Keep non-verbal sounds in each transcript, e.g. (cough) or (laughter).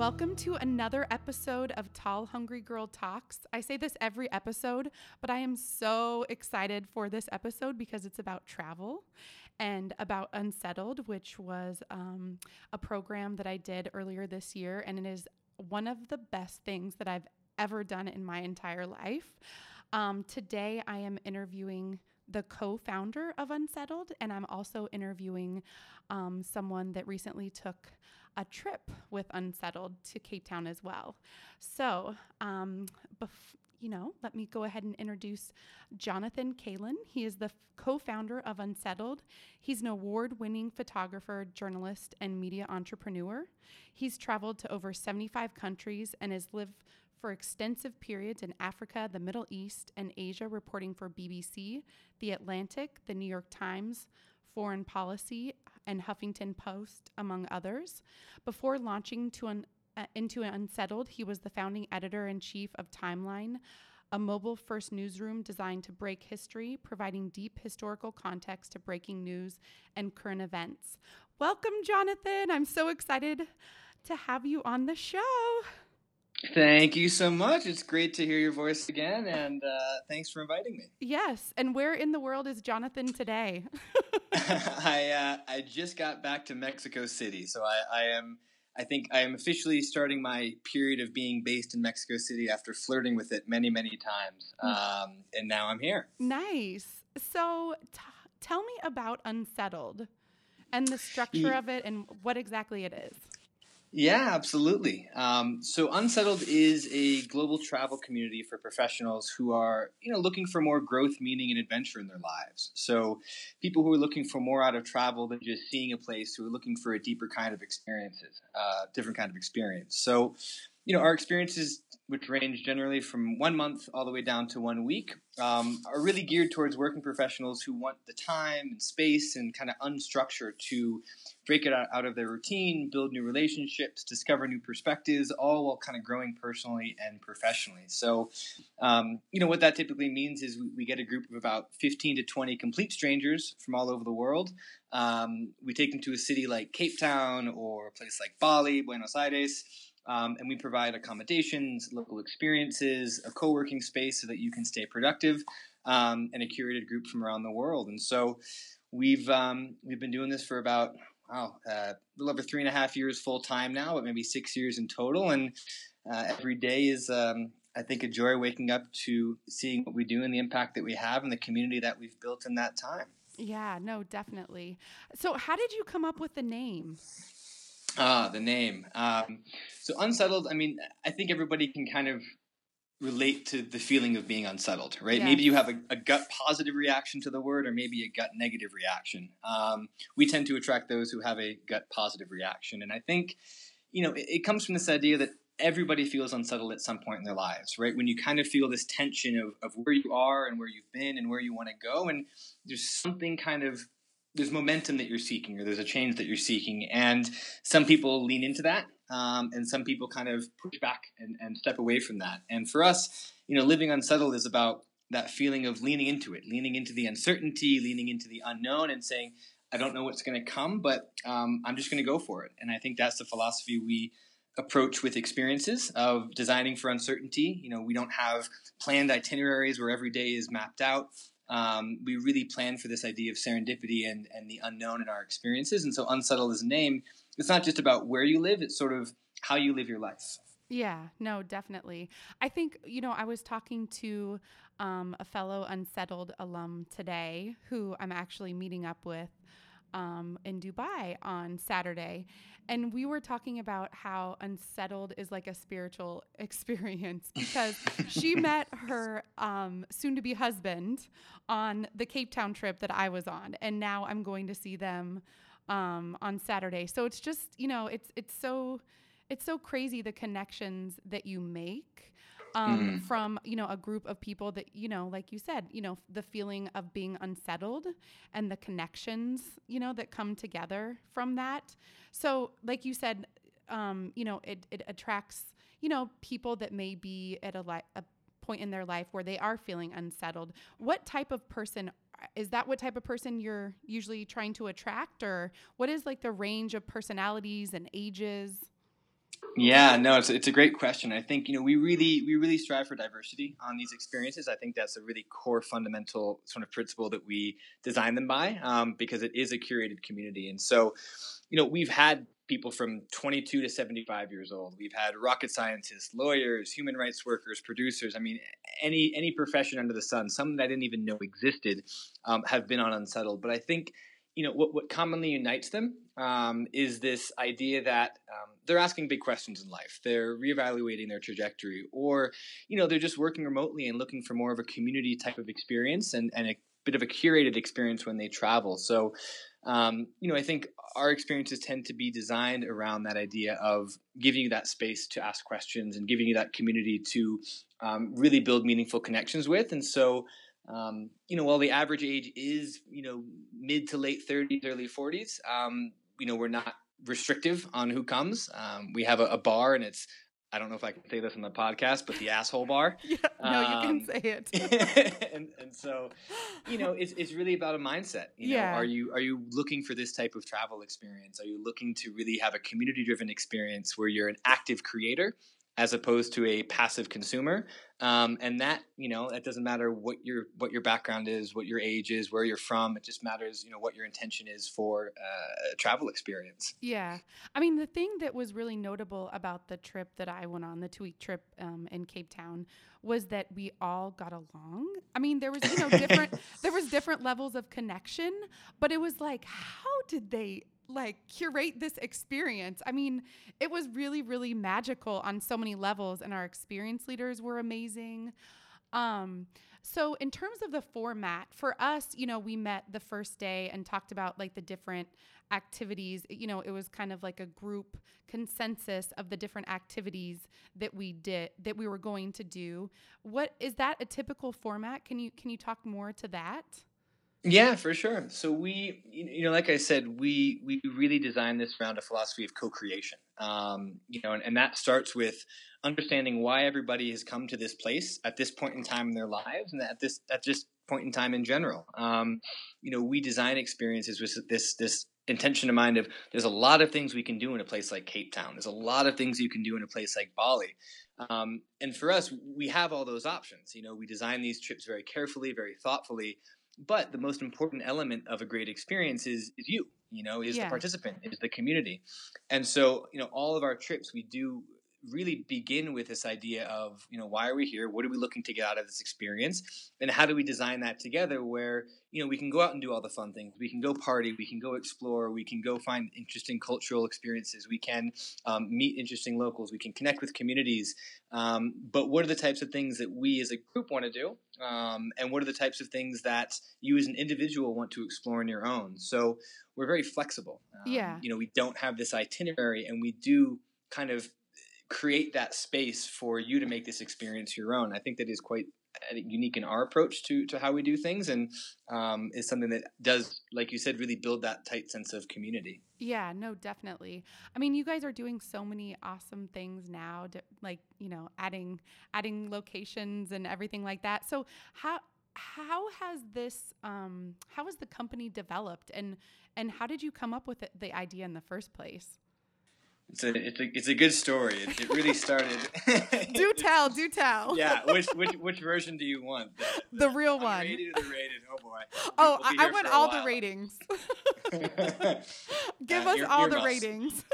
Welcome to another episode of Tall Hungry Girl Talks. I say this every episode, but I am so excited for this episode because it's about travel and about Unsettled, which was um, a program that I did earlier this year. And it is one of the best things that I've ever done in my entire life. Um, today, I am interviewing the co founder of Unsettled, and I'm also interviewing um, someone that recently took a trip with Unsettled to Cape Town as well. So, um, bef- you know, let me go ahead and introduce Jonathan Kalin. He is the f- co founder of Unsettled. He's an award winning photographer, journalist, and media entrepreneur. He's traveled to over 75 countries and has lived for extensive periods in Africa, the Middle East, and Asia, reporting for BBC, The Atlantic, The New York Times, Foreign Policy, and Huffington Post, among others. Before launching to un, uh, into Unsettled, he was the founding editor in chief of Timeline, a mobile first newsroom designed to break history, providing deep historical context to breaking news and current events. Welcome, Jonathan. I'm so excited to have you on the show. Thank you so much. It's great to hear your voice again, and uh, thanks for inviting me. Yes. And where in the world is Jonathan today? (laughs) (laughs) I uh, I just got back to Mexico City, so I, I am I think I am officially starting my period of being based in Mexico City after flirting with it many many times, Hmm. um, and now I'm here. Nice. So t- tell me about Unsettled and the structure of it and what exactly it is. Yeah, absolutely. Um, so Unsettled is a global travel community for professionals who are, you know, looking for more growth, meaning, and adventure in their lives. So people who are looking for more out of travel than just seeing a place, who are looking for a deeper kind of experiences, uh, different kind of experience. So, you know, our experiences, which range generally from one month all the way down to one week, um, are really geared towards working professionals who want the time and space and kind of unstructure to break it out, out of their routine, build new relationships, discover new perspectives, all while kind of growing personally and professionally. So, um, you know, what that typically means is we, we get a group of about 15 to 20 complete strangers from all over the world. Um, we take them to a city like Cape Town or a place like Bali, Buenos Aires. Um, and we provide accommodations, local experiences, a co working space so that you can stay productive, um, and a curated group from around the world. And so we've um, we've been doing this for about wow, uh, a little over three and a half years full time now, but maybe six years in total. And uh, every day is, um, I think, a joy waking up to seeing what we do and the impact that we have and the community that we've built in that time. Yeah, no, definitely. So, how did you come up with the name? Ah, the name. Um, so unsettled. I mean, I think everybody can kind of relate to the feeling of being unsettled, right? Yes. Maybe you have a, a gut positive reaction to the word, or maybe a gut negative reaction. Um, we tend to attract those who have a gut positive reaction, and I think, you know, it, it comes from this idea that everybody feels unsettled at some point in their lives, right? When you kind of feel this tension of, of where you are and where you've been and where you want to go, and there's something kind of there's momentum that you're seeking or there's a change that you're seeking. And some people lean into that um, and some people kind of push back and, and step away from that. And for us you know living unsettled is about that feeling of leaning into it leaning into the uncertainty leaning into the unknown and saying i don't know what's going to come but um, i'm just going to go for it. And i think that's the philosophy we approach with experiences of designing for uncertainty. You know we don't have planned itineraries where every day is mapped out um, we really plan for this idea of serendipity and, and the unknown in our experiences. And so, Unsettled is a name. It's not just about where you live, it's sort of how you live your life. Yeah, no, definitely. I think, you know, I was talking to um, a fellow Unsettled alum today who I'm actually meeting up with um, in Dubai on Saturday. And we were talking about how unsettled is like a spiritual (laughs) experience (laughs) because she met her um, soon to be husband on the Cape Town trip that I was on. And now I'm going to see them um, on Saturday. So it's just, you know, it's, it's so, it's so crazy the connections that you make um, Mm. from you know a group of people that you know like you said you know the feeling of being unsettled and the connections you know that come together from that. So like you said um, you know it, it attracts you know people that may be at a, li- a point in their life where they are feeling unsettled. What type of person is that what type of person you're usually trying to attract? Or what is like the range of personalities and ages Yeah, no, it's it's a great question. I think you know we really we really strive for diversity on these experiences. I think that's a really core fundamental sort of principle that we design them by um, because it is a curated community. And so, you know, we've had people from 22 to 75 years old. We've had rocket scientists, lawyers, human rights workers, producers. I mean, any any profession under the sun, some that I didn't even know existed, um, have been on Unsettled. But I think you know what what commonly unites them um, is this idea that um, they're asking big questions in life. They're reevaluating their trajectory, or you know they're just working remotely and looking for more of a community type of experience and and a bit of a curated experience when they travel. So um, you know, I think our experiences tend to be designed around that idea of giving you that space to ask questions and giving you that community to um, really build meaningful connections with. And so, um, you know, while the average age is, you know, mid to late 30s, early 40s, um, you know, we're not restrictive on who comes. Um, we have a, a bar and it's I don't know if I can say this on the podcast, but the asshole bar. (laughs) Yeah, no, um, you can um, say it. (laughs) and, and so, you know, it's, it's really about a mindset. You yeah. Know, are you are you looking for this type of travel experience? Are you looking to really have a community driven experience where you're an active creator as opposed to a passive consumer. Um, and that, you know, it doesn't matter what your what your background is, what your age is, where you're from. It just matters, you know, what your intention is for uh, a travel experience. Yeah, I mean, the thing that was really notable about the trip that I went on, the two week trip um, in Cape Town, was that we all got along. I mean, there was you know different (laughs) there was different levels of connection, but it was like, how did they like curate this experience. I mean, it was really, really magical on so many levels, and our experience leaders were amazing. Um, so in terms of the format, for us, you know, we met the first day and talked about like the different activities. You know, it was kind of like a group consensus of the different activities that we did that we were going to do. What is that a typical format? Can you can you talk more to that? Yeah, for sure. So we, you know, like I said, we we really designed this around a philosophy of co-creation. Um, you know, and, and that starts with understanding why everybody has come to this place at this point in time in their lives, and at this at this point in time in general. Um, you know, we design experiences with this this intention in mind of there's a lot of things we can do in a place like Cape Town. There's a lot of things you can do in a place like Bali. Um, and for us, we have all those options. You know, we design these trips very carefully, very thoughtfully but the most important element of a great experience is is you you know is yeah. the participant is the community and so you know all of our trips we do really begin with this idea of you know why are we here? What are we looking to get out of this experience? And how do we design that together where you know we can go out and do all the fun things. We can go party. We can go explore. We can go find interesting cultural experiences. We can um, meet interesting locals. We can connect with communities. Um, but what are the types of things that we as a group want to do? Um, and what are the types of things that you as an individual want to explore on your own? So we're very flexible. Um, yeah. you know we don't have this itinerary and we do kind of create that space for you to make this experience your own. I think that is quite unique in our approach to to how we do things, and um, is something that does, like you said, really build that tight sense of community. Yeah, no, definitely. I mean, you guys are doing so many awesome things now, to, like you know, adding adding locations and everything like that. So how how has this um, how has the company developed and and how did you come up with the idea in the first place? It's a it's a it's a good story. It, it really started. (laughs) do (laughs) tell, do tell. yeah, which (laughs) which which version do you want? The, the, the real one. Rated or the rated? Oh boy. Oh, I, I want all while. the ratings. Give uh, us all the ratings.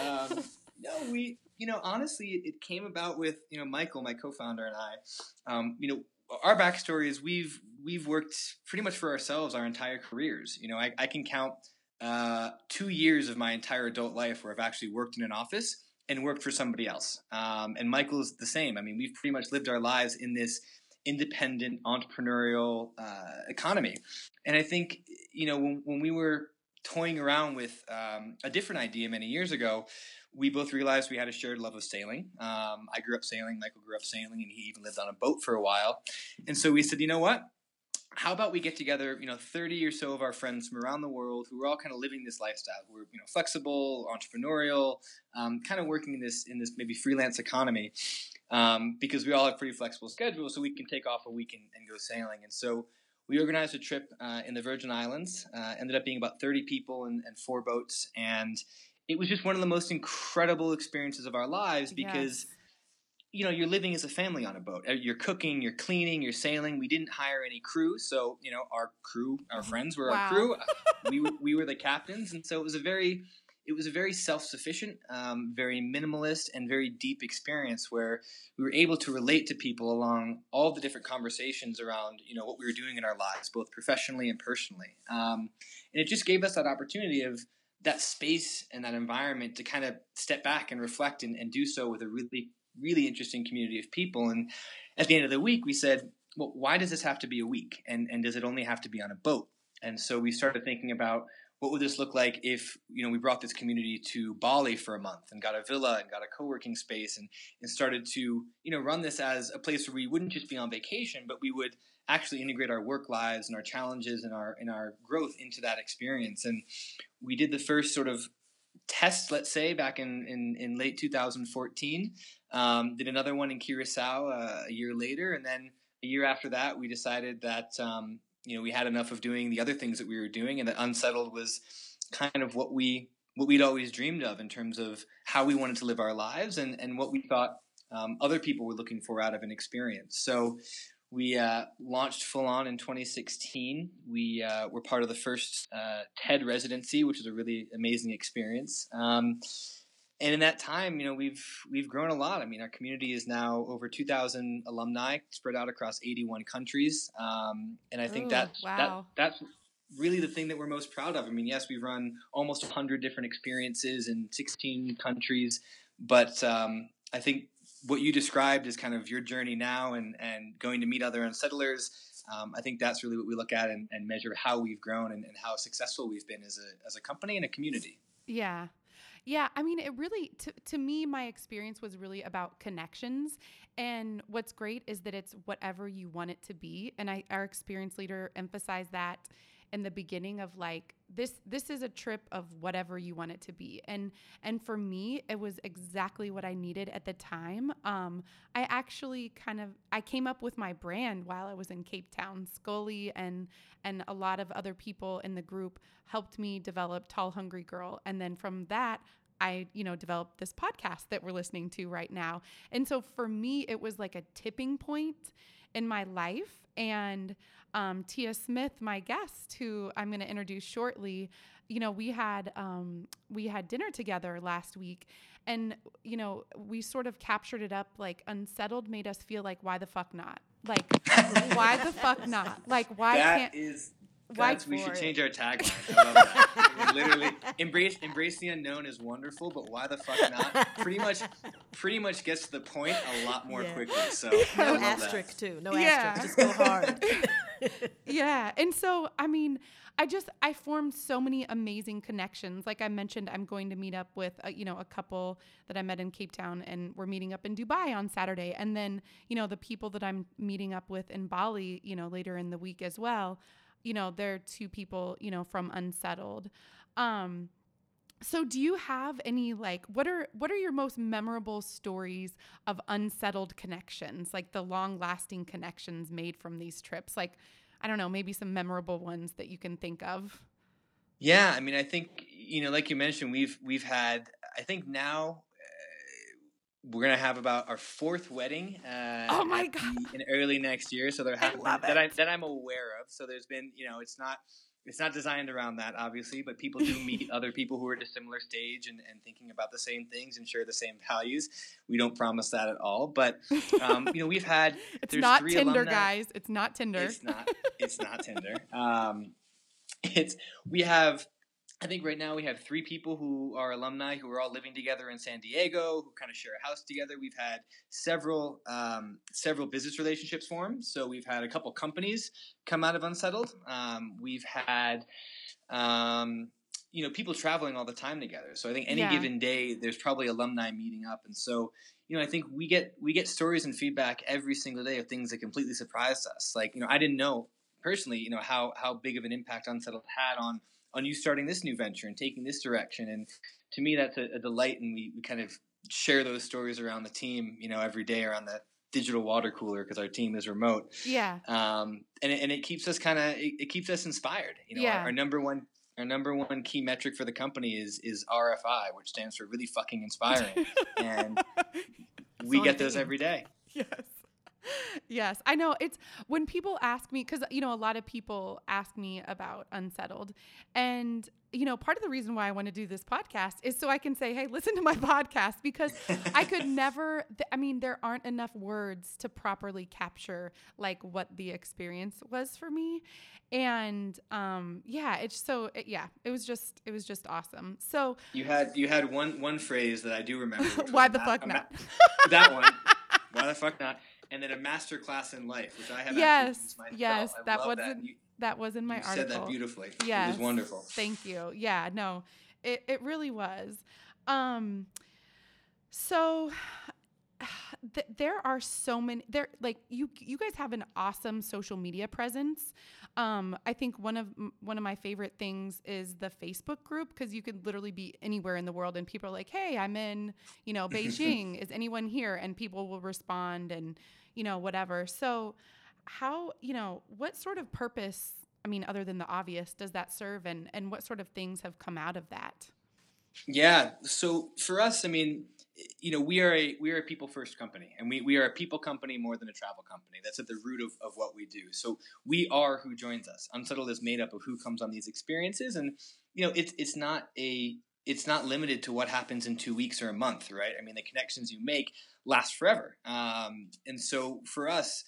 um, no, we you know honestly, it, it, came about with you know Michael, my co-founder, and I. Um, you know, our backstory is we've we've worked pretty much for ourselves our entire careers. You know, I, I can count uh, two years of my entire adult life where I've actually worked in an office and worked for somebody else. Um, and Michael's the same. I mean, we've pretty much lived our lives in this independent entrepreneurial uh, economy. And I think, you know, when, when we were toying around with um, a different idea many years ago, we both realized we had a shared love of sailing. Um, I grew up sailing, Michael grew up sailing, and he even lived on a boat for a while. And so we said, you know what? How about we get together, you know, 30 or so of our friends from around the world who are all kind of living this lifestyle, who are, you know, flexible, entrepreneurial, um, kind of working in this, in this maybe freelance economy, um, because we all have pretty flexible schedules, so we can take off a week and, and go sailing. And so we organized a trip uh, in the Virgin Islands, uh, ended up being about 30 people and, and four boats. And it was just one of the most incredible experiences of our lives because. Yes you know, you're living as a family on a boat. Uh, you're cooking, you're cleaning, you're sailing. We didn't hire any crew, so you know, our crew, our mm-hmm. friends were wow. our crew. (laughs) we we were the captains, and so it was a very it was a very self-sufficient, um, very minimalist, and very deep experience where we were able to relate to people along all the different conversations around you know what we were doing in our lives, both professionally and personally. Um, and it just gave us that opportunity of that space and that environment to kind of step back and reflect and, and do so with a really really interesting community of people. And at the end of the week, we said, well, why does this have to be a week? And, and does it only have to be on a boat? And so we started thinking about what would this look like if you know we brought this community to Bali for a month and got a villa and got a co-working space and, and started to you know run this as a place where we wouldn't just be on vacation but we would actually integrate our work lives and our challenges and our and our growth into that experience and we did the first sort of test let's say back in in, in late 2014 um, did another one in Curacao uh, a year later, and then a year after that, we decided that um, you know we had enough of doing the other things that we were doing, and that unsettled was kind of what we what we'd always dreamed of in terms of how we wanted to live our lives and and what we thought um, other people were looking for out of an experience. So we uh, launched full on in 2016. We uh, were part of the first uh, TED residency, which was a really amazing experience. Um, and in that time, you know, we've we've grown a lot. I mean, our community is now over 2,000 alumni spread out across 81 countries, um, and I think Ooh, that's wow. that, that's really the thing that we're most proud of. I mean, yes, we run almost 100 different experiences in 16 countries, but um, I think what you described is kind of your journey now and and going to meet other unsettlers. Um, I think that's really what we look at and, and measure how we've grown and, and how successful we've been as a as a company and a community. Yeah, yeah, I mean, it really, to, to me, my experience was really about connections. And what's great is that it's whatever you want it to be. And I, our experience leader emphasized that in the beginning of like this this is a trip of whatever you want it to be and and for me it was exactly what i needed at the time um i actually kind of i came up with my brand while i was in cape town scully and and a lot of other people in the group helped me develop tall hungry girl and then from that I, you know, developed this podcast that we're listening to right now. And so for me, it was like a tipping point in my life. And um, Tia Smith, my guest, who I'm going to introduce shortly, you know, we had um, we had dinner together last week, and you know, we sort of captured it up. Like, unsettled made us feel like, why the fuck not? Like, why the fuck not? Like, why that can't? Is- that's, we should change our tagline. (laughs) literally, embrace embrace the unknown is wonderful, but why the fuck not? Pretty much, pretty much gets to the point a lot more yeah. quickly. So (laughs) no asterisk too. No yeah. asterisk. Just go hard. (laughs) (laughs) yeah, and so I mean, I just I formed so many amazing connections. Like I mentioned, I'm going to meet up with a, you know a couple that I met in Cape Town, and we're meeting up in Dubai on Saturday. And then you know the people that I'm meeting up with in Bali, you know later in the week as well you know, they're two people, you know, from Unsettled. Um, so do you have any like what are what are your most memorable stories of unsettled connections, like the long-lasting connections made from these trips? Like I don't know, maybe some memorable ones that you can think of. Yeah, I mean, I think you know, like you mentioned, we've we've had I think now we're gonna have about our fourth wedding. Uh, oh my god! In early next year, so there have that I that I'm aware of. So there's been, you know, it's not it's not designed around that, obviously, but people do (laughs) meet other people who are at a similar stage and, and thinking about the same things and share the same values. We don't promise that at all, but um, you know, we've had (laughs) it's not Tinder, alumni. guys. It's not Tinder. It's not. It's not Tinder. Um, it's we have I think right now we have three people who are alumni who are all living together in San Diego, who kind of share a house together. We've had several um, several business relationships form. So we've had a couple companies come out of Unsettled. Um, we've had um, you know people traveling all the time together. So I think any yeah. given day there's probably alumni meeting up, and so you know I think we get we get stories and feedback every single day of things that completely surprised us. Like you know I didn't know personally you know how how big of an impact Unsettled had on on you starting this new venture and taking this direction. And to me, that's a, a delight. And we, we kind of share those stories around the team, you know, every day around the digital water cooler because our team is remote. Yeah. Um, and it, and it keeps us kind of it, it, keeps us inspired. You know, yeah. our, our, number one our number one key metric for the company is is RFI, which stands for really fucking inspiring, (laughs) and we get those every day. Yes. Yes, I know. It's when people ask me, because, you know, a lot of people ask me about Unsettled. And, you know, part of the reason why I want to do this podcast is so I can say, hey, listen to my (laughs) podcast, because I could (laughs) never, th- I mean, there aren't enough words to properly capture like what the experience was for me. And um, yeah, it's so, it, yeah, it was just, it was just awesome. So you had, you had one, one phrase that I do remember. (laughs) why the fuck not? that one. Why the fuck not? And then a master class in life, which I have. Yes, yes, that was that. In, that was in my you article. Said that beautifully. Yes, it was wonderful. Thank you. Yeah, no, it it really was. Um, so (sighs) th- there are so many there like you you guys have an awesome social media presence um, i think one of one of my favorite things is the facebook group because you could literally be anywhere in the world and people are like hey i'm in you know (laughs) beijing is anyone here and people will respond and you know, whatever. So, how, you know, what sort of purpose, I mean, other than the obvious, does that serve and, and what sort of things have come out of that? Yeah. So for us, I mean, you know, we are a we are a people first company, and we, we are a people company more than a travel company. That's at the root of, of what we do. So we are who joins us. Unsettled is made up of who comes on these experiences, and you know, it's it's not a it's not limited to what happens in two weeks or a month, right? I mean, the connections you make last forever. Um, and so for us,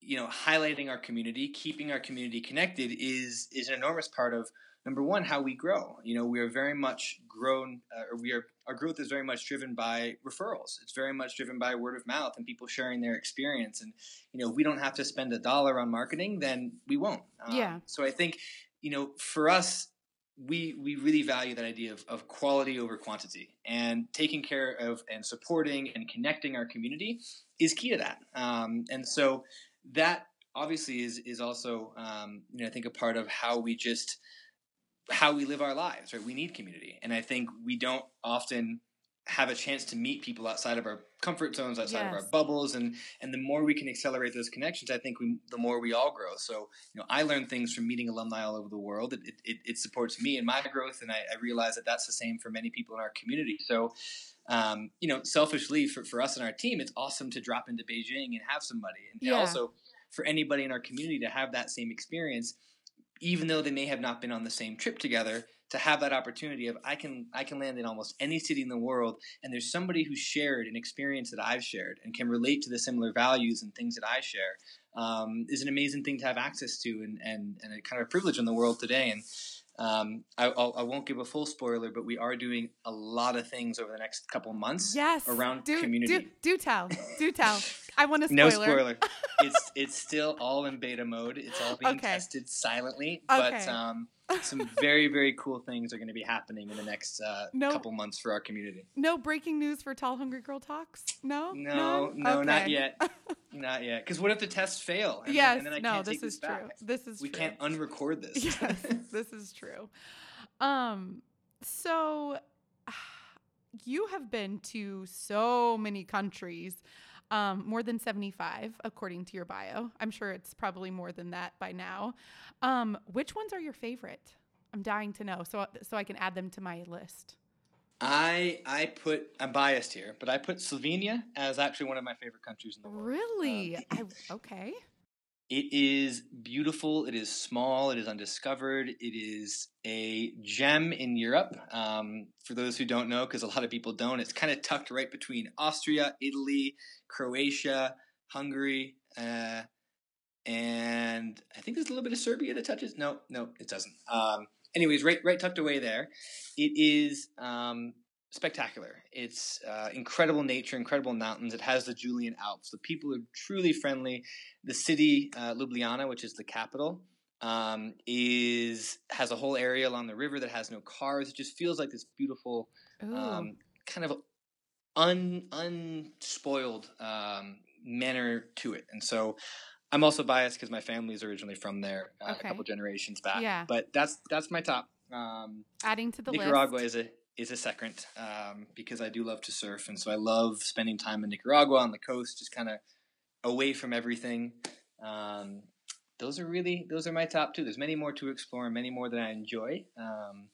you know, highlighting our community, keeping our community connected is is an enormous part of number one how we grow. You know, we are very much grown, uh, or we are our growth is very much driven by referrals. It's very much driven by word of mouth and people sharing their experience. And you know, if we don't have to spend a dollar on marketing, then we won't. Um, yeah. So I think you know, for us, we we really value that idea of, of quality over quantity. And taking care of and supporting and connecting our community is key to that. Um, and so that obviously is is also um, you know I think a part of how we just how we live our lives right? We need community. And I think we don't often have a chance to meet people outside of our comfort zones, outside yes. of our bubbles, and and the more we can accelerate those connections, I think we, the more we all grow. So you know, I learn things from meeting alumni all over the world. It it, it supports me in my growth, and I, I, realize that that's the same for many people in our community. So. Um, you know, selfishly for, for us and our team, it's awesome to drop into Beijing and have somebody, and yeah. also for anybody in our community to have that same experience, even though they may have not been on the same trip together to have that opportunity of I can I can land in almost any city in the world and there's somebody who's shared an experience that I've shared and can relate to the similar values and things that I share um, is an amazing thing to have access to and, and, and a kind of privilege in the world today and um, I, I'll, I not give a full spoiler, but we are doing a lot of things over the next couple months. Yes, around do, community. Do, do tell, do tell. (laughs) I want to spoiler. No spoiler. (laughs) it's it's still all in beta mode. It's all being okay. tested silently, okay. but um, (laughs) some very very cool things are going to be happening in the next uh, no, couple months for our community. No breaking news for Tall Hungry Girl Talks. No, no, no, okay. (laughs) not yet, not yet. Because what if the tests fail? And yes, then, and then I no, this is this true. This is true. we true. can't unrecord this. yes, this is true. Um, so (sighs) you have been to so many countries. Um, more than 75, according to your bio. I'm sure it's probably more than that by now. Um, which ones are your favorite? I'm dying to know, so so I can add them to my list. I I put I'm biased here, but I put Slovenia as actually one of my favorite countries in the world. Really? Um, I, okay. It is beautiful. It is small. It is undiscovered. It is a gem in Europe. Um, for those who don't know, because a lot of people don't, it's kind of tucked right between Austria, Italy, Croatia, Hungary, uh, and I think there's a little bit of Serbia that touches. No, no, it doesn't. Um, anyways, right, right tucked away there. It is um, spectacular. It's uh, incredible nature, incredible mountains. It has the Julian Alps. The people are truly friendly. The city, uh, Ljubljana, which is the capital, um, is has a whole area along the river that has no cars. It just feels like this beautiful, um, kind of un unspoiled um, manner to it. And so I'm also biased because my family is originally from there uh, okay. a couple generations back. Yeah. But that's that's my top. Um, Adding to the Nicaragua list. is a is a second um, because I do love to surf, and so I love spending time in Nicaragua on the coast, just kind of away from everything. Um, those are really those are my top two. There's many more to explore, many more that I enjoy. Um,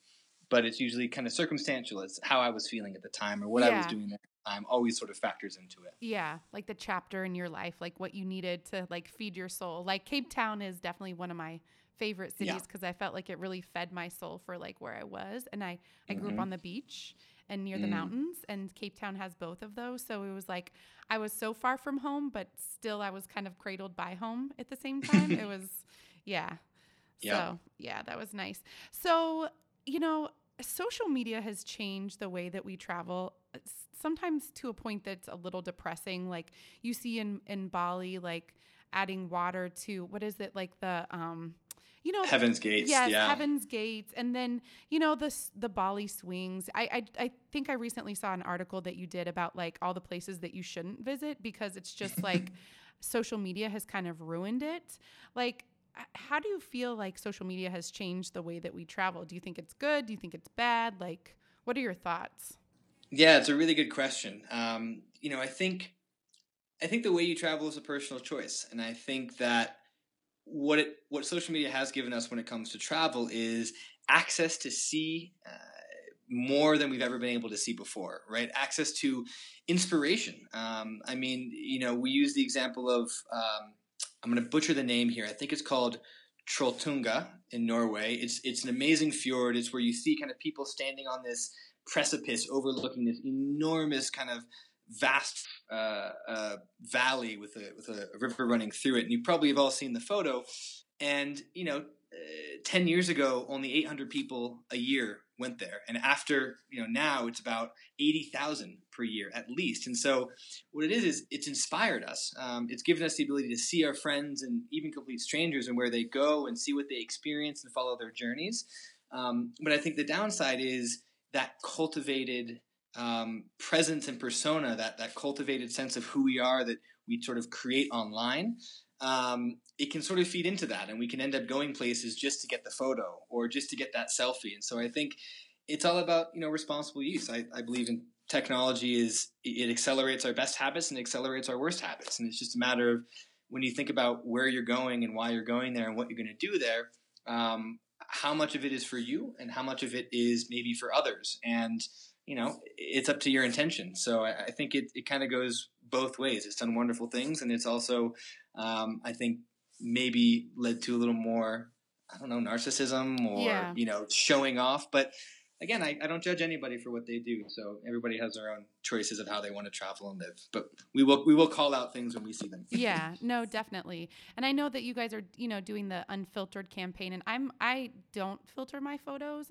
but it's usually kind of circumstantial. It's how I was feeling at the time or what yeah. I was doing at the time always sort of factors into it. Yeah, like the chapter in your life, like what you needed to like feed your soul. Like Cape Town is definitely one of my favorite cities because yeah. I felt like it really fed my soul for like where I was. And I I grew mm-hmm. up on the beach and near the mm. mountains and Cape Town has both of those. So it was like I was so far from home, but still I was kind of cradled by home at the same time. it (laughs) was yeah. Yeah. So, yeah, that was nice. So, you know, social media has changed the way that we travel sometimes to a point that's a little depressing like you see in in Bali like adding water to what is it like the um you know heaven's gates yes yeah. heaven's gates. And then you know the the bali swings. I, I i think i recently saw an article that you did about like all the places that you shouldn't visit because it's just like (laughs) social media has kind of ruined it. Like how do you feel like social media has changed the way that we travel? Do you think it's good? Do you think it's bad? Like what are your thoughts? Yeah it's a really good question. Um, you know i think i think the way you travel is a personal choice. And i think that what it what social media has given us when it comes to travel is access to see uh, more than we've ever been able to see before, right? Access to inspiration. Um, I mean, you know, we use the example of um, I'm going to butcher the name here. I think it's called Trolltunga in Norway. It's it's an amazing fjord. It's where you see kind of people standing on this precipice overlooking this enormous kind of vast uh, uh, valley with a with a river running through it, and you probably have all seen the photo. And you know, uh, ten years ago, only 800 people a year went there, and after you know now it's about 80,000 per year at least. And so, what it is is it's inspired us. Um, it's given us the ability to see our friends and even complete strangers and where they go and see what they experience and follow their journeys. Um, but I think the downside is that cultivated um, presence and persona, that that cultivated sense of who we are that we sort of create online, um, it can sort of feed into that, and we can end up going places just to get the photo or just to get that selfie. And so I think it's all about you know responsible use. I, I believe in technology is it accelerates our best habits and accelerates our worst habits, and it's just a matter of when you think about where you're going and why you're going there and what you're going to do there. Um, how much of it is for you and how much of it is maybe for others and you know, it's up to your intention. So I, I think it, it kind of goes both ways. It's done wonderful things, and it's also, um, I think, maybe led to a little more, I don't know, narcissism or yeah. you know, showing off. But again, I, I don't judge anybody for what they do. So everybody has their own choices of how they want to travel and live. But we will we will call out things when we see them. yeah, (laughs) no, definitely. And I know that you guys are you know doing the unfiltered campaign, and I'm I don't filter my photos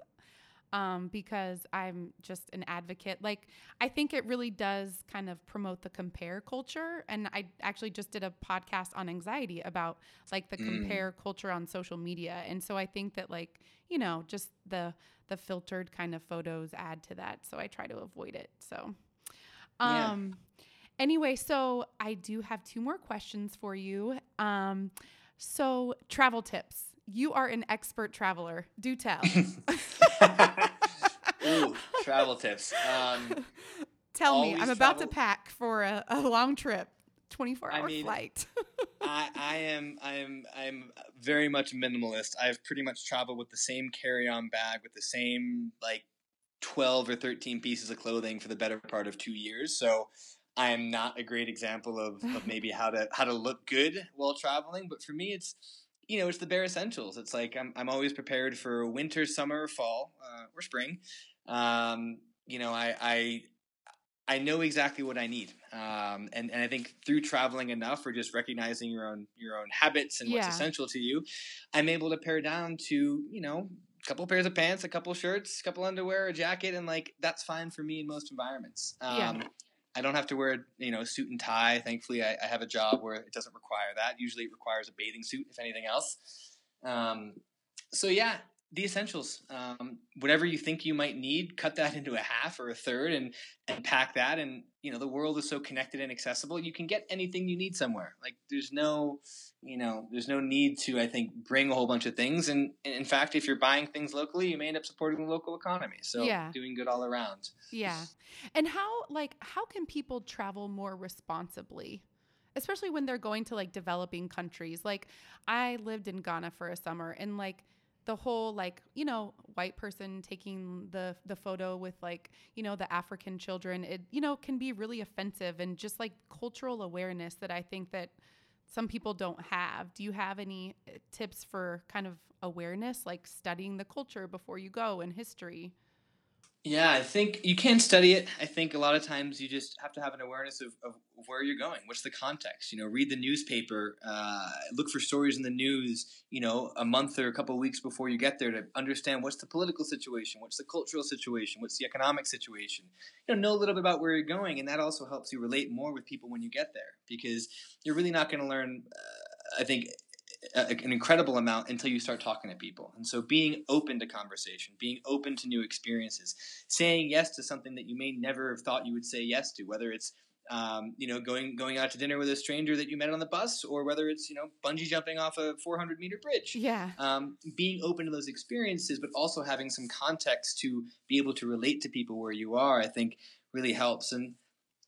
um, because I'm just an advocate. Like, I think it really does kind of promote the compare culture. And I actually just did a podcast on anxiety about like the mm. compare culture on social media. And so I think that like, you know, just the the filtered kind of photos add to that. So I try to avoid it. So um yeah. anyway, so I do have two more questions for you. Um so travel tips you are an expert traveler. Do tell. (laughs) (laughs) Travel tips. Um, (laughs) tell me, I'm about to pack for a, a long trip. 24 hour I mean, flight. (laughs) I, I am I am I'm very much minimalist. I've pretty much traveled with the same carry-on bag with the same like 12 or 13 pieces of clothing for the better part of 2 years. So I am not a great example of, of maybe how to how to look good while traveling, but for me it's you know, it's the bare essentials. It's like I'm, I'm always prepared for winter, summer, fall, uh, or spring. Um, you know, I, I, I know exactly what I need. Um, and, and I think through traveling enough or just recognizing your own, your own habits and what's yeah. essential to you, I'm able to pare down to, you know, a couple pairs of pants, a couple shirts, a couple underwear, a jacket, and like that's fine for me in most environments. Um, yeah. I don't have to wear, you know, suit and tie. Thankfully, I, I, have a job where it doesn't require that. Usually, it requires a bathing suit, if anything else. Um, so yeah, the essentials. Um, whatever you think you might need, cut that into a half or a third, and and pack that. And you know, the world is so connected and accessible. You can get anything you need somewhere. Like there's no, you know, there's no need to. I think bring a whole bunch of things. And, and in fact, if you're buying things locally, you may end up supporting the local economy. So yeah. doing good all around. Yeah. And how like how can people travel more responsibly? especially when they're going to like developing countries. Like I lived in Ghana for a summer and like the whole like you know white person taking the the photo with like you know the african children it you know can be really offensive and just like cultural awareness that i think that some people don't have. Do you have any uh, tips for kind of awareness like studying the culture before you go and history yeah, I think you can study it. I think a lot of times you just have to have an awareness of, of where you're going. What's the context? You know, read the newspaper, uh, look for stories in the news, you know, a month or a couple of weeks before you get there to understand what's the political situation, what's the cultural situation, what's the economic situation. You know, know a little bit about where you're going, and that also helps you relate more with people when you get there because you're really not going to learn, uh, I think, an incredible amount until you start talking to people. And so being open to conversation, being open to new experiences, saying yes to something that you may never have thought you would say yes to, whether it's um, you know, going going out to dinner with a stranger that you met on the bus, or whether it's you know bungee jumping off a 400 meter bridge. Yeah. Um, being open to those experiences, but also having some context to be able to relate to people where you are, I think really helps. And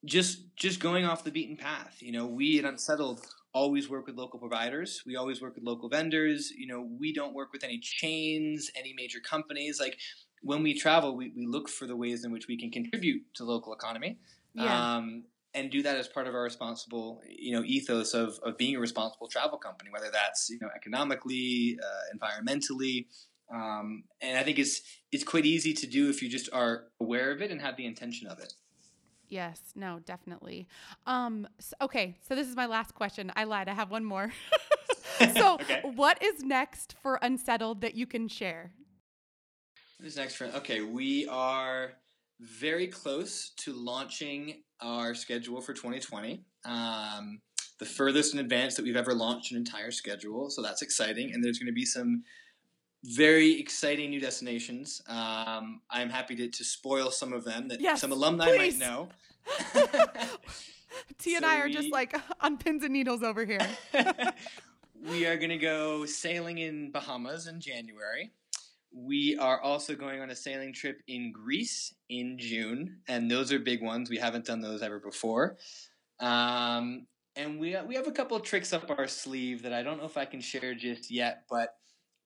just just going off the beaten path. You know, we at Unsettled always work with local providers. We always work with local vendors. You know, we don't work with any chains, any major companies. Like when we travel, we, we look for the ways in which we can contribute to the local economy. Yeah. Um, and do that as part of our responsible, you know, ethos of, of being a responsible travel company, whether that's you know economically, uh, environmentally, um, and I think it's it's quite easy to do if you just are aware of it and have the intention of it. Yes, no, definitely. Um, so, okay, so this is my last question. I lied. I have one more. (laughs) so, (laughs) okay. what is next for Unsettled that you can share? What is next for? Okay, we are very close to launching our schedule for 2020. Um, the furthest in advance that we've ever launched an entire schedule, so that's exciting. And there's going to be some very exciting new destinations. Um, I'm happy to, to spoil some of them that yes, some alumni please. might know. (laughs) T and so I are we, just like (laughs) on pins and needles over here. (laughs) we are going to go sailing in Bahamas in January. We are also going on a sailing trip in Greece in June, and those are big ones. We haven't done those ever before. Um, and we we have a couple of tricks up our sleeve that I don't know if I can share just yet, but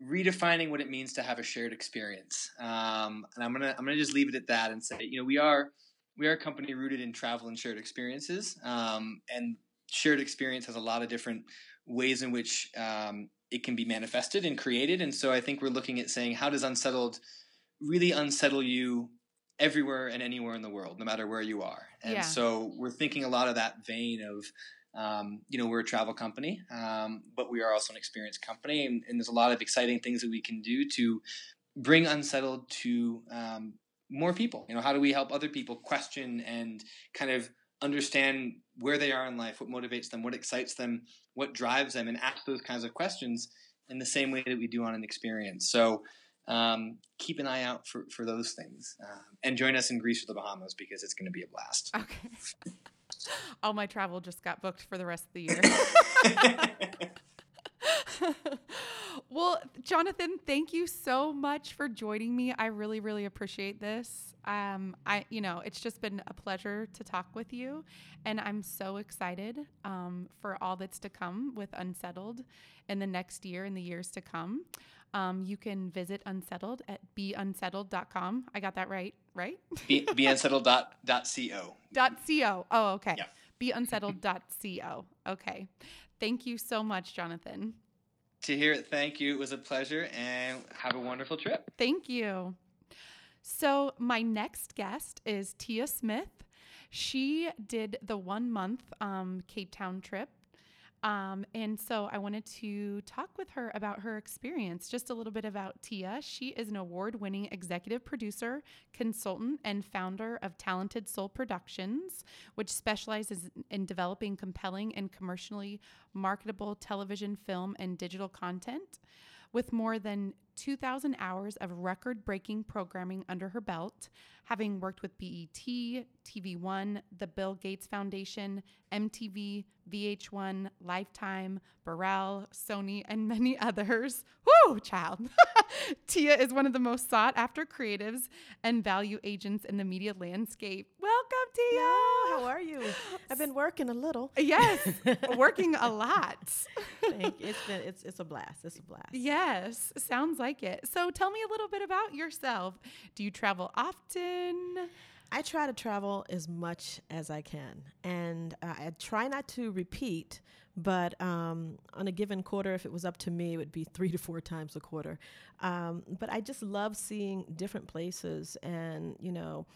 redefining what it means to have a shared experience. Um, and I'm gonna I'm gonna just leave it at that and say, you know, we are we are a company rooted in travel and shared experiences, um, and shared experience has a lot of different ways in which um, it can be manifested and created. And so I think we're looking at saying, how does unsettled really unsettle you everywhere and anywhere in the world, no matter where you are? And yeah. so we're thinking a lot of that vein of um, you know, we're a travel company, um, but we are also an experience company, and, and, there's a lot of exciting things that we can do to bring unsettled to um, more people. You know, how do we help other people question and kind of understand where they are in life, what motivates them, what excites them, what drives them, and ask those kinds of questions in the same way that we do on an experience. So. Um, keep an eye out for, for those things um, and join us in Greece or the Bahamas because it's going to be a blast. Okay. (laughs) (laughs) All my travel just got booked for the rest of the year. (laughs) well, Jonathan, thank you so much for joining me. I really, really appreciate this. Um, I, you know, it's just been a pleasure to talk with you, and I'm so excited um, for all that's to come with Unsettled in the next year and the years to come. Um, you can visit Unsettled at beunsettled.com. I got that right, right? Be, beunsettled.co. Dot .co. (laughs) Oh, okay. Yeah. Beunsettled.co. Okay. Thank you so much, Jonathan. To hear it, thank you. It was a pleasure and have a wonderful trip. Thank you. So, my next guest is Tia Smith. She did the one month um, Cape Town trip um, and so I wanted to talk with her about her experience, just a little bit about Tia. She is an award winning executive producer, consultant, and founder of Talented Soul Productions, which specializes in developing compelling and commercially marketable television, film, and digital content. With more than 2,000 hours of record breaking programming under her belt, having worked with BET, TV One, the Bill Gates Foundation, MTV, VH1, Lifetime, Burrell, Sony, and many (laughs) others. Whoo, child. (laughs) Tia is one of the most sought after creatives and value agents in the media landscape. Welcome, Tia. how are you? (laughs) I've been working a little. Yes, working a lot. It's been it's it's a blast. It's a blast. Yes, sounds like it. So tell me a little bit about yourself. Do you travel often? I try to travel as much as I can, and uh, I try not to repeat. But um, on a given quarter, if it was up to me, it would be three to four times a quarter. Um, but I just love seeing different places, and you know,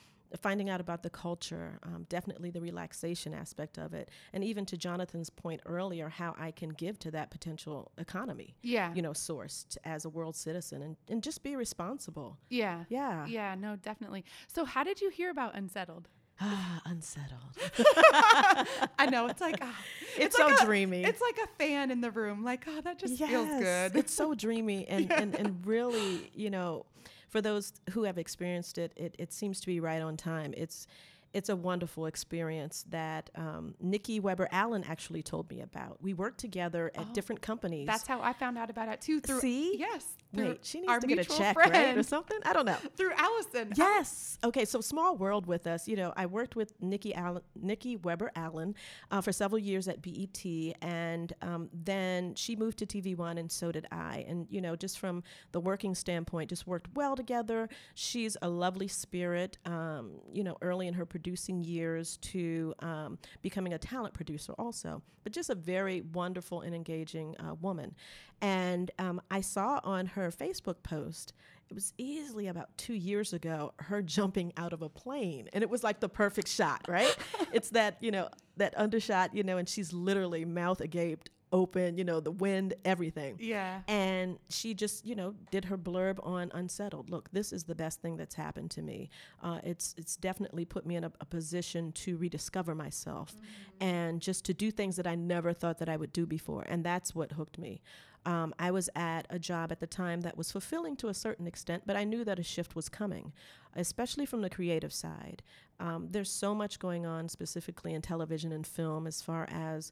finding out about the culture, um, definitely the relaxation aspect of it, and even to Jonathan's point earlier, how I can give to that potential economy. Yeah. You know, sourced as a world citizen, and, and just be responsible. Yeah. Yeah. Yeah, no, definitely. So, how did you hear about Unsettled? Ah, (sighs) unsettled. (laughs) I know it's like ah, it's, so like a, dreamy. It's like a fan in the room. Like, oh, that just yes, feels good. it's so dreamy and, (laughs) yeah. and and really, you know, for those who have experienced it, it, it seems to be right on time. It's it's a wonderful experience that um, Nikki Weber Allen actually told me about. We worked together at oh, different companies. That's how I found out about it too. Through see, yes, wait, she needs to get a check, friend. right, or (laughs) something. I don't know. through Allison. Yes. Okay. So small world with us. You know, I worked with Nikki Allen, Nikki Weber Allen, uh, for several years at BET, and um, then she moved to TV One, and so did I. And you know, just from the working standpoint, just worked well together. She's a lovely spirit. Um, you know, early in her producing years to um, becoming a talent producer also, but just a very wonderful and engaging uh, woman. And um, I saw on her Facebook post, it was easily about two years ago, her jumping out of a plane. And it was like the perfect shot, right? (laughs) it's that, you know, that undershot, you know, and she's literally mouth agape open, you know, the wind, everything. Yeah. And she just, you know, did her blurb on Unsettled. Look, this is the best thing that's happened to me. Uh, it's it's definitely put me in a, a position to rediscover myself mm-hmm. and just to do things that I never thought that I would do before. And that's what hooked me. Um, I was at a job at the time that was fulfilling to a certain extent, but I knew that a shift was coming, especially from the creative side. Um, there's so much going on, specifically in television and film, as far as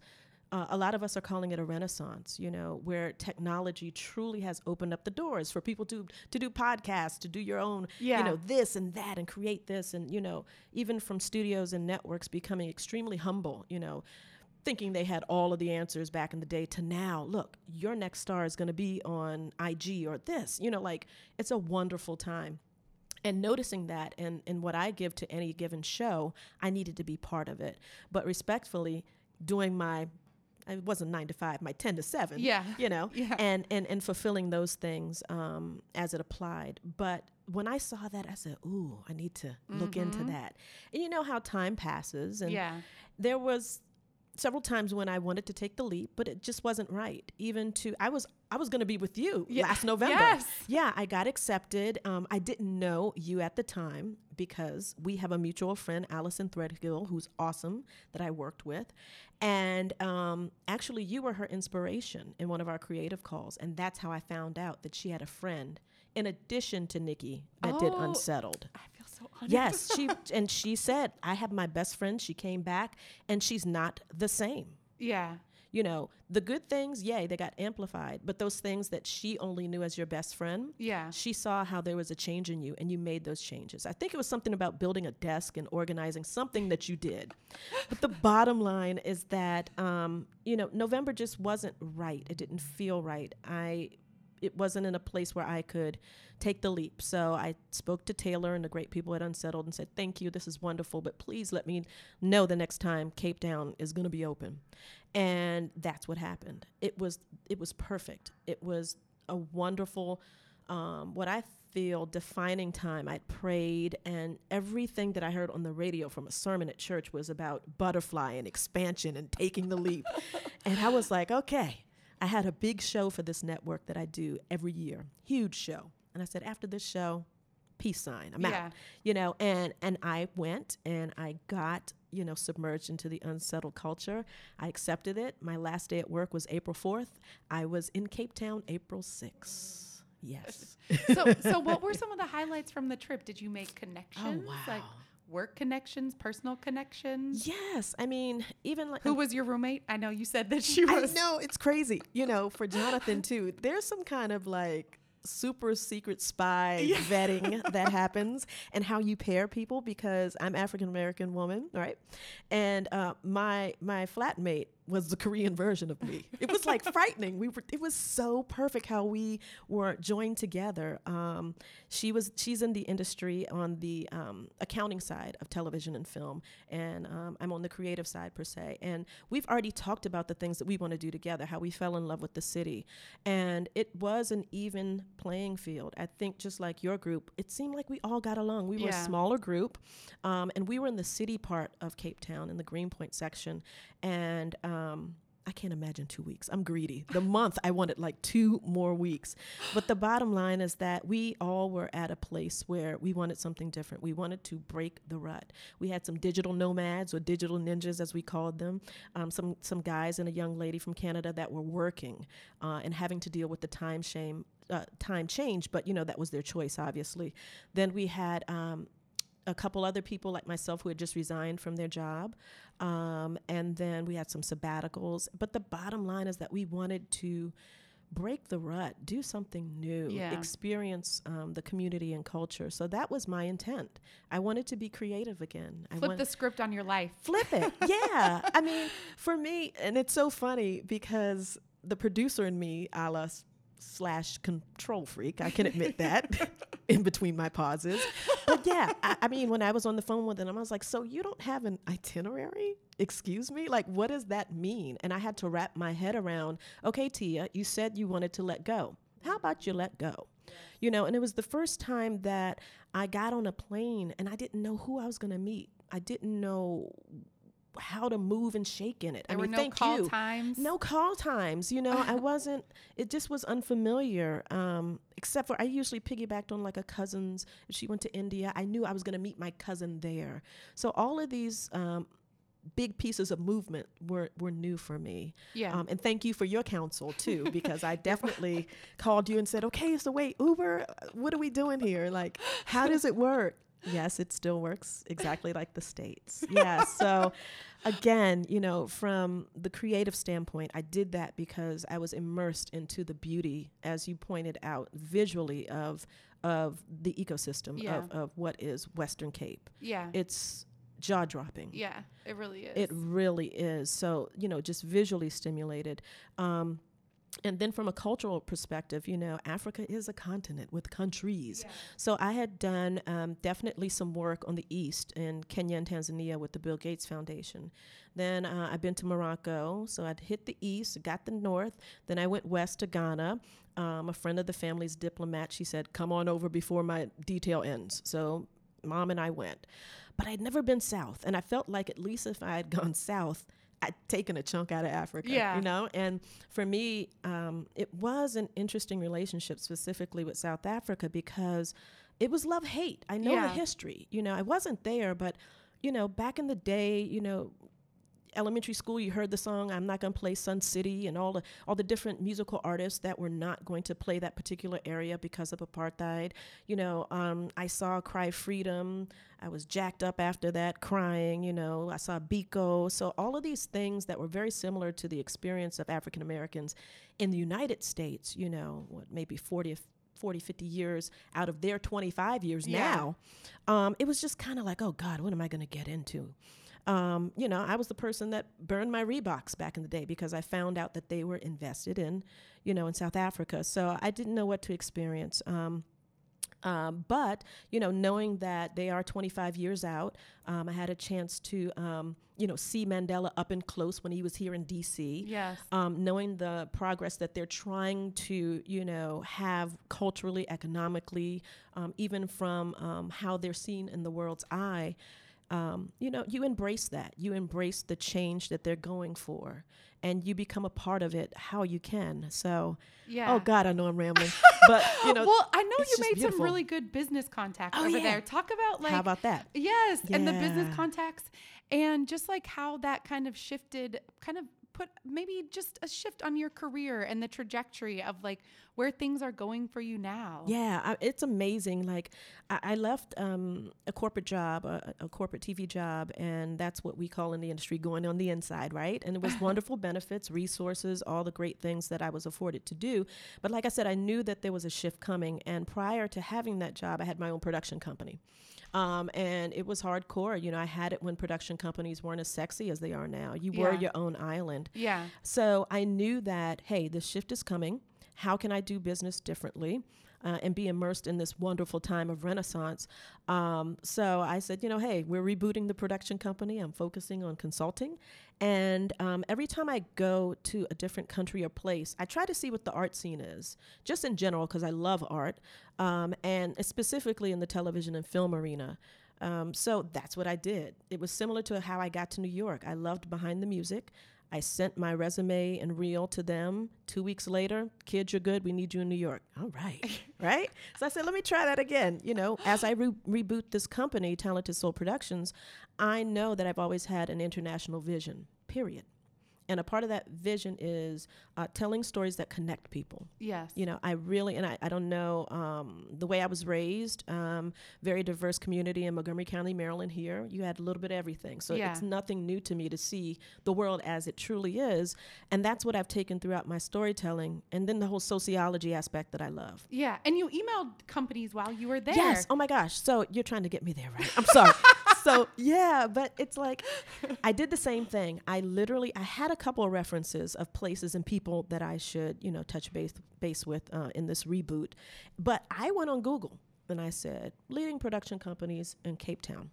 uh, a lot of us are calling it a renaissance, you know, where technology truly has opened up the doors for people to to do podcasts, to do your own, yeah. you know, this and that, and create this, and you know, even from studios and networks becoming extremely humble, you know, thinking they had all of the answers back in the day to now, look, your next star is going to be on IG or this, you know, like it's a wonderful time and noticing that and, and what I give to any given show, I needed to be part of it. But respectfully, doing my it wasn't nine to five, my ten to seven. Yeah. You know, (laughs) yeah. and and and fulfilling those things um, as it applied. But when I saw that, I said, "Ooh, I need to look mm-hmm. into that." And you know how time passes, and yeah. there was several times when I wanted to take the leap, but it just wasn't right. Even to I was I was going to be with you yeah. last November. Yes. Yeah, I got accepted. Um, I didn't know you at the time because we have a mutual friend, Allison Threadgill, who's awesome that I worked with, and um, actually you were her inspiration in one of our creative calls, and that's how I found out that she had a friend in addition to Nikki that oh, did Unsettled. I feel so honored. Yes, (laughs) she and she said, "I have my best friend." She came back, and she's not the same. Yeah. You know, the good things, yay, they got amplified. But those things that she only knew as your best friend, yeah, she saw how there was a change in you, and you made those changes. I think it was something about building a desk and organizing something that you did. but the (laughs) bottom line is that, um, you know, November just wasn't right. It didn't feel right. I it wasn't in a place where I could take the leap. So I spoke to Taylor and the great people at Unsettled and said, "Thank you, this is wonderful, but please let me know the next time Cape Town is going to be open." And that's what happened. It was it was perfect. It was a wonderful um, what I feel defining time. I prayed, and everything that I heard on the radio from a sermon at church was about butterfly and expansion and taking the leap. (laughs) and I was like, okay, I had a big show for this network that I do every year, huge show. And I said, after this show, peace sign. I'm yeah. out. You know, and and I went and I got you know submerged into the unsettled culture. I accepted it. My last day at work was April 4th. I was in Cape Town April 6th. Yes. so, so what were (laughs) some of the highlights from the trip? Did you make connections? Oh, like wow. Work connections, personal connections? Yes. I mean, even like Who was your roommate? I know you said that she I was. know it's crazy. You know, for (laughs) Jonathan too, there's some kind of like super secret spy vetting (laughs) that happens and how you pair people because I'm African American woman, right? And uh, my my flatmate was the Korean version of me. It was like (laughs) frightening. We were it was so perfect how we were joined together. Um, she was she's in the industry on the um, accounting side of television and film, and um, I'm on the creative side per se. And we've already talked about the things that we want to do together, how we fell in love with the city, and it was an even playing field. I think just like your group, it seemed like we all got along. We were Yeah. a smaller group, um, and we were in the city part of Cape Town in the Greenpoint section, and um, I can't imagine two weeks. I'm greedy. The month I wanted like two more weeks, but the bottom line is that we all were at a place where we wanted something different. We wanted to break the rut. We had some digital nomads or digital ninjas, as we called them, um, some some guys and a young lady from Canada that were working uh, and having to deal with the time shame. Uh, time change, but you know that was their choice, obviously. Then we had um, a couple other people like myself who had just resigned from their job. Um, and then we had some sabbaticals. But the bottom line is that we wanted to break the rut, do something new, Yeah. experience um, the community and culture. So that was my intent. I wanted to be creative again. I Flip want- the script on your life. flip it. (laughs) Yeah. I mean, for me, and it's so funny because the producer in me, a la s- slash control freak, I can admit that (laughs) in between my pauses. But yeah, I, I mean, when I was on the phone with him, I was like, so you don't have an itinerary? Excuse me? Like, what does that mean? And I had to wrap my head around, okay, Tia, you said you wanted to let go. How about you let go? You know, and it was the first time that I got on a plane and I didn't know who I was going to meet. I didn't know how to move and shake in it. There I mean, no thank call you. times. No call times. You know, I (laughs) wasn't. It just was unfamiliar. Um, except for I usually piggybacked on like a cousin's. If she went to India, I knew I was going to meet my cousin there. So all of these. Um, Big pieces of movement were, were new for me. Yeah. Um, and thank you for your counsel too, (laughs) because I definitely called you and said, okay, so wait, Uber, what are we doing here? Like, how does it work? Yes, it still works exactly like the States. (laughs) Yeah. So, again, you know, from the creative standpoint, I did that because I was immersed into the beauty, as you pointed out, visually of of the ecosystem Yeah. of, of what is Western Cape. yeah. It's jaw dropping. yeah. It really is. It really is. So, you know, just visually stimulated. Um, and then from a cultural perspective, you know, Africa is a continent with countries. So I had done um, definitely some work on the east in Kenya and Tanzania with the Bill Gates Foundation. Then uh, I've been to Morocco, so I'd hit the east, got the north. Then I went west to Ghana. Um, a friend of the family's diplomat, she said, "Come on over before my detail ends." So mom and I went, but I'd never been south, and I felt like at least if I had gone (laughs) south. I'd taken a chunk out of Africa, Yeah. you know? And for me, um, it was an interesting relationship specifically with South Africa because it was love hate. I know Yeah. the history. You know, I wasn't there, but, you know, back in the day, you know, elementary school you heard the song i'm not going to play sun city and all the all the different musical artists that were not going to play that particular area because of apartheid. You know um, i saw cry freedom i was jacked up after that crying you know i saw biko. So all of these things that were very similar to the experience of african americans in the united states you know what maybe 40 40 50 years out of their 25 years Yeah. now um, it was just kind of like oh god what am i going to get into um, you know, I was the person that burned my Reeboks back in the day because I found out that they were invested in, you know, in South Africa. So I didn't know what to experience. Um, um, but you know, knowing that they are 25 years out, um, I had a chance to um, you know see Mandela up and close when he was here in D.C. yes. Um, knowing the progress that they're trying to, you know, have culturally, economically, um, even from um, how they're seen in the world's eye, um, you know, you embrace that. You embrace the change that they're going for, and you become a part of it how you can. So, Yeah. oh God, I know I'm rambling, (laughs) but you know, well, I know you made beautiful. some really good business contacts Oh, over yeah. there. Talk about like how about that? Yes, and the business contacts and just like how that kind of shifted kind of put maybe just a shift on your career and the trajectory of like where things are going for you now. Yeah, I, it's amazing. Like, I, I left um, a corporate job, a, a corporate TV job, and that's what we call in the industry going on the inside, right? And it was (laughs) wonderful benefits, resources, all the great things that I was afforded to do. But like I said, I knew that there was a shift coming. And prior to having that job, I had my own production company. Um, and it was hardcore. You know, I had it when production companies weren't as sexy as they are now. You were your own island. Yeah. So I knew that, hey, this shift is coming. How can I do business differently? Uh, and be immersed in this wonderful time of renaissance. Um, so I said, you know, hey, we're rebooting the production company. I'm focusing on consulting. And um, every time I go to a different country or place, I try to see what the art scene is, just in general, because I love art, um, and specifically in the television and film arena. Um, so that's what I did. It was similar to how I got to New York. I loved behind the music. I sent my resume and reel to them. Two weeks later, kids, you're good. We need you in New York. All right, (laughs) right. So I said, let me try that again. You know, as I re- reboot this company, Talented Soul Productions, I know that I've always had an international vision. Period. And a part of that vision is uh, telling stories that connect people Yes. you know i really and i, I don't know um, the way i was raised um, very diverse community in montgomery county maryland here you had a little bit of everything so Yeah. it's nothing new to me to see the world as it truly is and that's what i've taken throughout my storytelling and then the whole sociology aspect that i love Yeah. And you emailed companies while you were there. Yes. Oh my gosh. So you're trying to get me there, right? I'm sorry. (laughs) so (laughs) yeah, but it's like I did the same thing. I literally I had a couple of references of places and people that I should you know touch base base with uh, in this reboot, but I went on Google and I said leading production companies in Cape Town.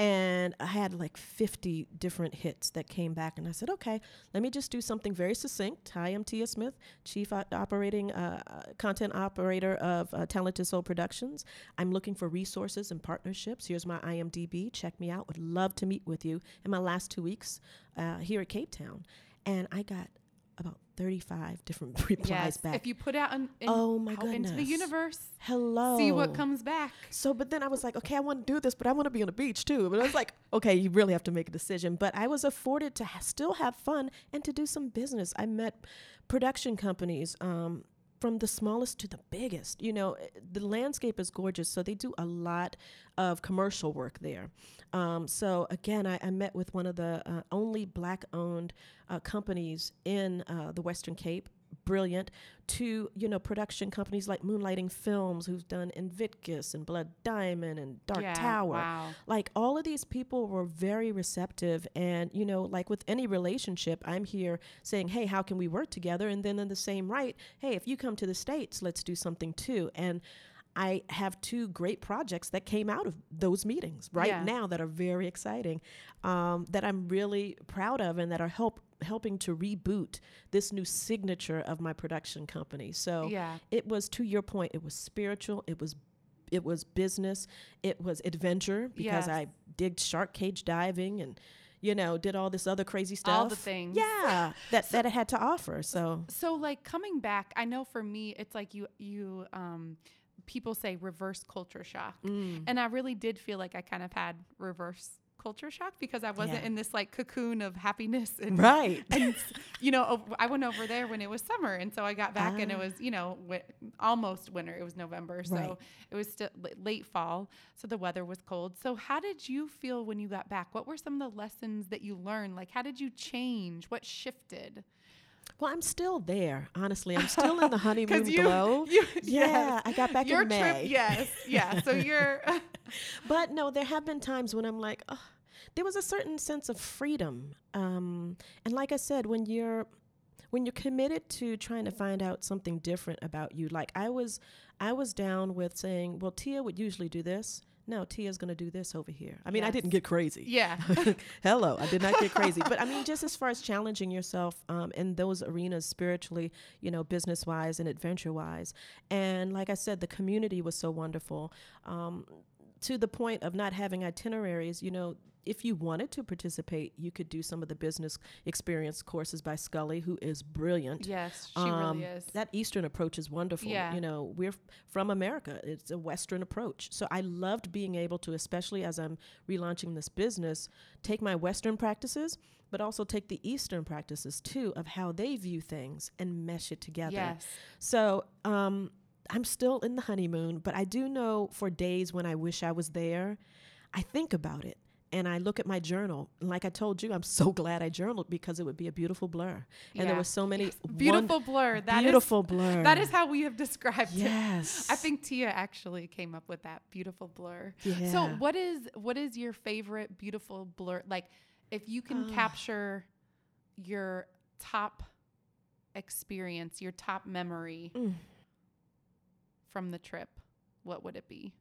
And I had like 50 different hits that came back. And I said, okay, let me just do something very succinct. Hi, I'm Tia Smith, Chief Operating uh, uh, Content Operator of uh, Talented Soul Productions. I'm looking for resources and partnerships. Here's my IMDb. Check me out. Would love to meet with you in my last two weeks uh, here at Cape Town. And I got 35 different (laughs) replies Yes. back. If you put out, in, in, Oh my out into the universe, Hello. see what comes back. So, but then I was like, okay, I want to do this, but I want to be on the beach too. But I was like, okay, you really have to make a decision. But I was afforded to ha- still have fun and to do some business. I met production companies. Um, from the smallest to the biggest, you know, eh, the landscape is gorgeous. So they do a lot of commercial work there. Um, so again, I, I met with one of the uh, only black-owned uh, companies in uh, the Western Cape, brilliant to you know production companies like Moonlighting Films, who's done Invictus and Blood Diamond and Dark Yeah, Tower. wow. Like all of these people were very receptive, and you know, like with any relationship, I'm here saying, "Hey, how can we work together?" And then in the same right, "Hey, if you come to the states, let's do something too." And I have two great projects that came out of those meetings right Yeah. now that are very exciting, um, that I'm really proud of, and that are help helping to reboot this new signature of my production company. So Yeah. it was to your point, it was spiritual, it was it was business, it was adventure because Yes. I did shark cage diving and you know did all this other crazy stuff. All the things. Yeah, that that it had to offer. So So like coming back, I know for me it's like you you um people say reverse culture shock. Mm. And I really did feel like I kind of had reverse culture shock because I wasn't Yeah. in this like cocoon of happiness and right. and (laughs) you know I went over there when it was summer and so I got back and it Ah. was you know wi- almost winter it was November so Right. it was still late fall so the weather was cold so how did you feel when you got back what were some of the lessons that you learned like how did you change what shifted Well, I'm still there. Honestly, I'm still in the (laughs) honeymoon you, glow. (laughs) you Yeah, yes. I got back your in trip May. yes yeah so (laughs) you're But no, there have been times when I'm like, oh, there was a certain sense of freedom. Um, and like I said, when you're when you're committed to trying to find out something different about you, like I was, I was down with saying, well, Tia would usually do this. No, Tia's going to do this over here. I mean, I didn't get crazy. yeah (laughs) Hello, I did not get crazy. But I mean, (laughs) just as far as challenging yourself um, in those arenas spiritually, you know, business wise and adventure wise. And like I said, the community was so wonderful. Um, to the point of not having itineraries, you know, if you wanted to participate, you could do some of the business experience courses by Scully, who is brilliant. Yes, she Um, really is. That Eastern approach is wonderful. Yeah. You know, we're from America. It's a Western approach. So I loved being able to, especially as I'm relaunching this business, take my Western practices, but also take the Eastern practices too of how they view things and mesh it together. yes. So um, I'm still in the honeymoon, but I do know for days when I wish I was there, I think about it. And I look at my journal. And like I told you, I'm so (laughs) glad I journaled because it would be a beautiful blur. And Yeah. there were so many won- Beautiful blur. That is beautiful blur. that is how we have described it. Yes. I think Tia actually came up with that beautiful blur. So what is what is your favorite beautiful blur? Like if you can Ah. capture your top experience, your top memory Mm. from the trip, what would it be?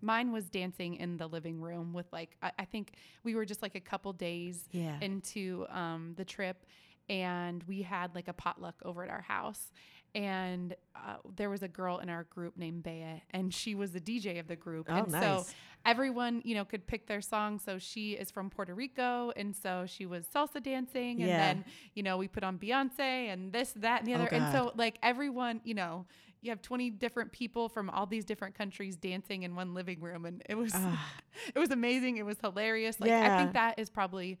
Mine was dancing in the living room with like I, I think we were just like a couple days Yeah. into um, the trip and we had like a potluck over at our house. And uh, there was a girl in our group named Bea and she was the DJ of the group. Oh, and so everyone you know could pick their song. So she is from Puerto Rico and so she was salsa dancing and Yeah. then you know we put on Beyonce and this that and the Oh, other and so like everyone you know you have 20 different people from all these different countries dancing in one living room and it was (laughs) it was amazing it was hilarious like i think that is probably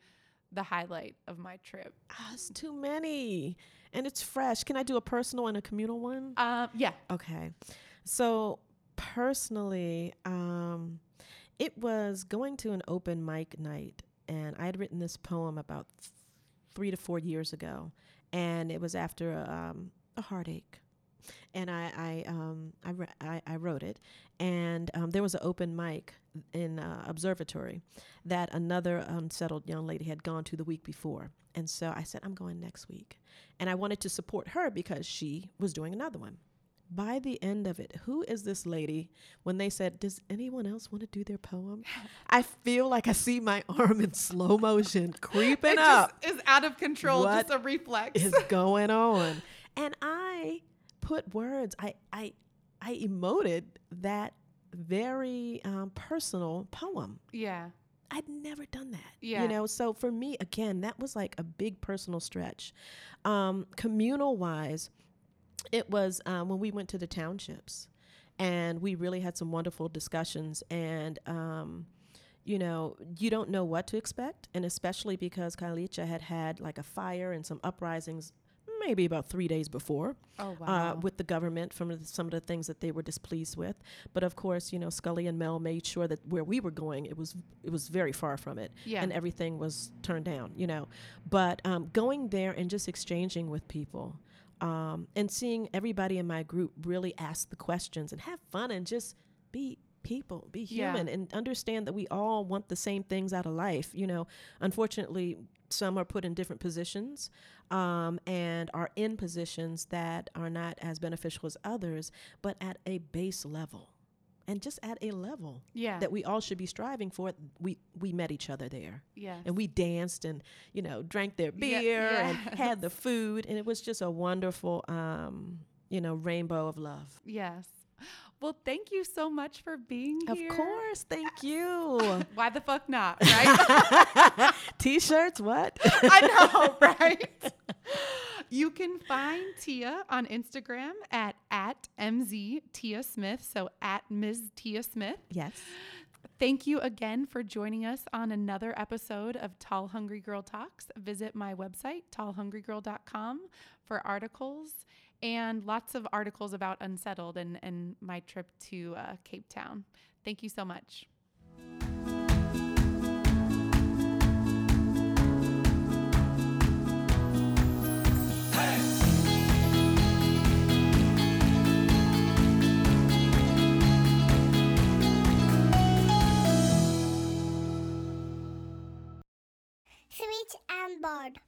the highlight of my trip Ah, it's too many. And it's fresh. Can I do a personal and a communal one? um yeah Okay. So personally, um, it was going to an open mic night, and I had written this poem about th- three to four years ago, and it was after a, um, a heartache. And I I, um, I, re- I I wrote it, and um, there was an open mic in uh, observatory that another unsettled young lady had gone to the week before, and so I said I'm going next week, and I wanted to support her because she was doing another one by the end of it, who is this lady? When they said, Does anyone else want to do their poem? (laughs) I feel like I see my arm in slow motion (laughs) creeping it up. is out of control What just a reflex Is (laughs) going on. And I put words, I I I emoted that very um, personal poem. yeah I'd never done that. Yeah. You know, so for me, again, that was like a big personal stretch. Um, communal wise, it was um, when we went to the townships and we really had some wonderful discussions. And, um, you know, you don't know what to expect. And especially because Khayelitsha had had like a fire and some uprisings maybe about three days before oh wow uh, with the government from the, some of the things that they were displeased with. But of course, you know, Scully and Mel made sure that where we were going, it was it was very far from it, Yeah. and everything was turned down. You know, but um, going there and just exchanging with people. Um, and seeing everybody in my group really ask the questions and have fun and just be people, be Yeah. human, and understand that we all want the same things out of life. You know, unfortunately, some are put in different positions um, and are in positions that are not as beneficial as others, but at a base level. And just at a level yeah that we all should be striving for, we, we met each other there. yeah And we danced and, you know, drank their Yeah, beer and (laughs) had the food. And it was just a wonderful, um, you know, rainbow of love. yes (laughs) well thank you so much for being Of here Of course. Thank you. (laughs) why the fuck not (laughs) right T shirts, what? I know, right? You can find Tia on Instagram at at mz Tia Smith, so at Ms. Tia Smith. yes. Thank you again for joining us on another episode of Tall Hungry Girl Talks. Visit my website, tallhungrygirl.com, for articles and lots of articles about Unsettled and, and my trip to uh, Cape Town. Thank you so much. Sweet and bored.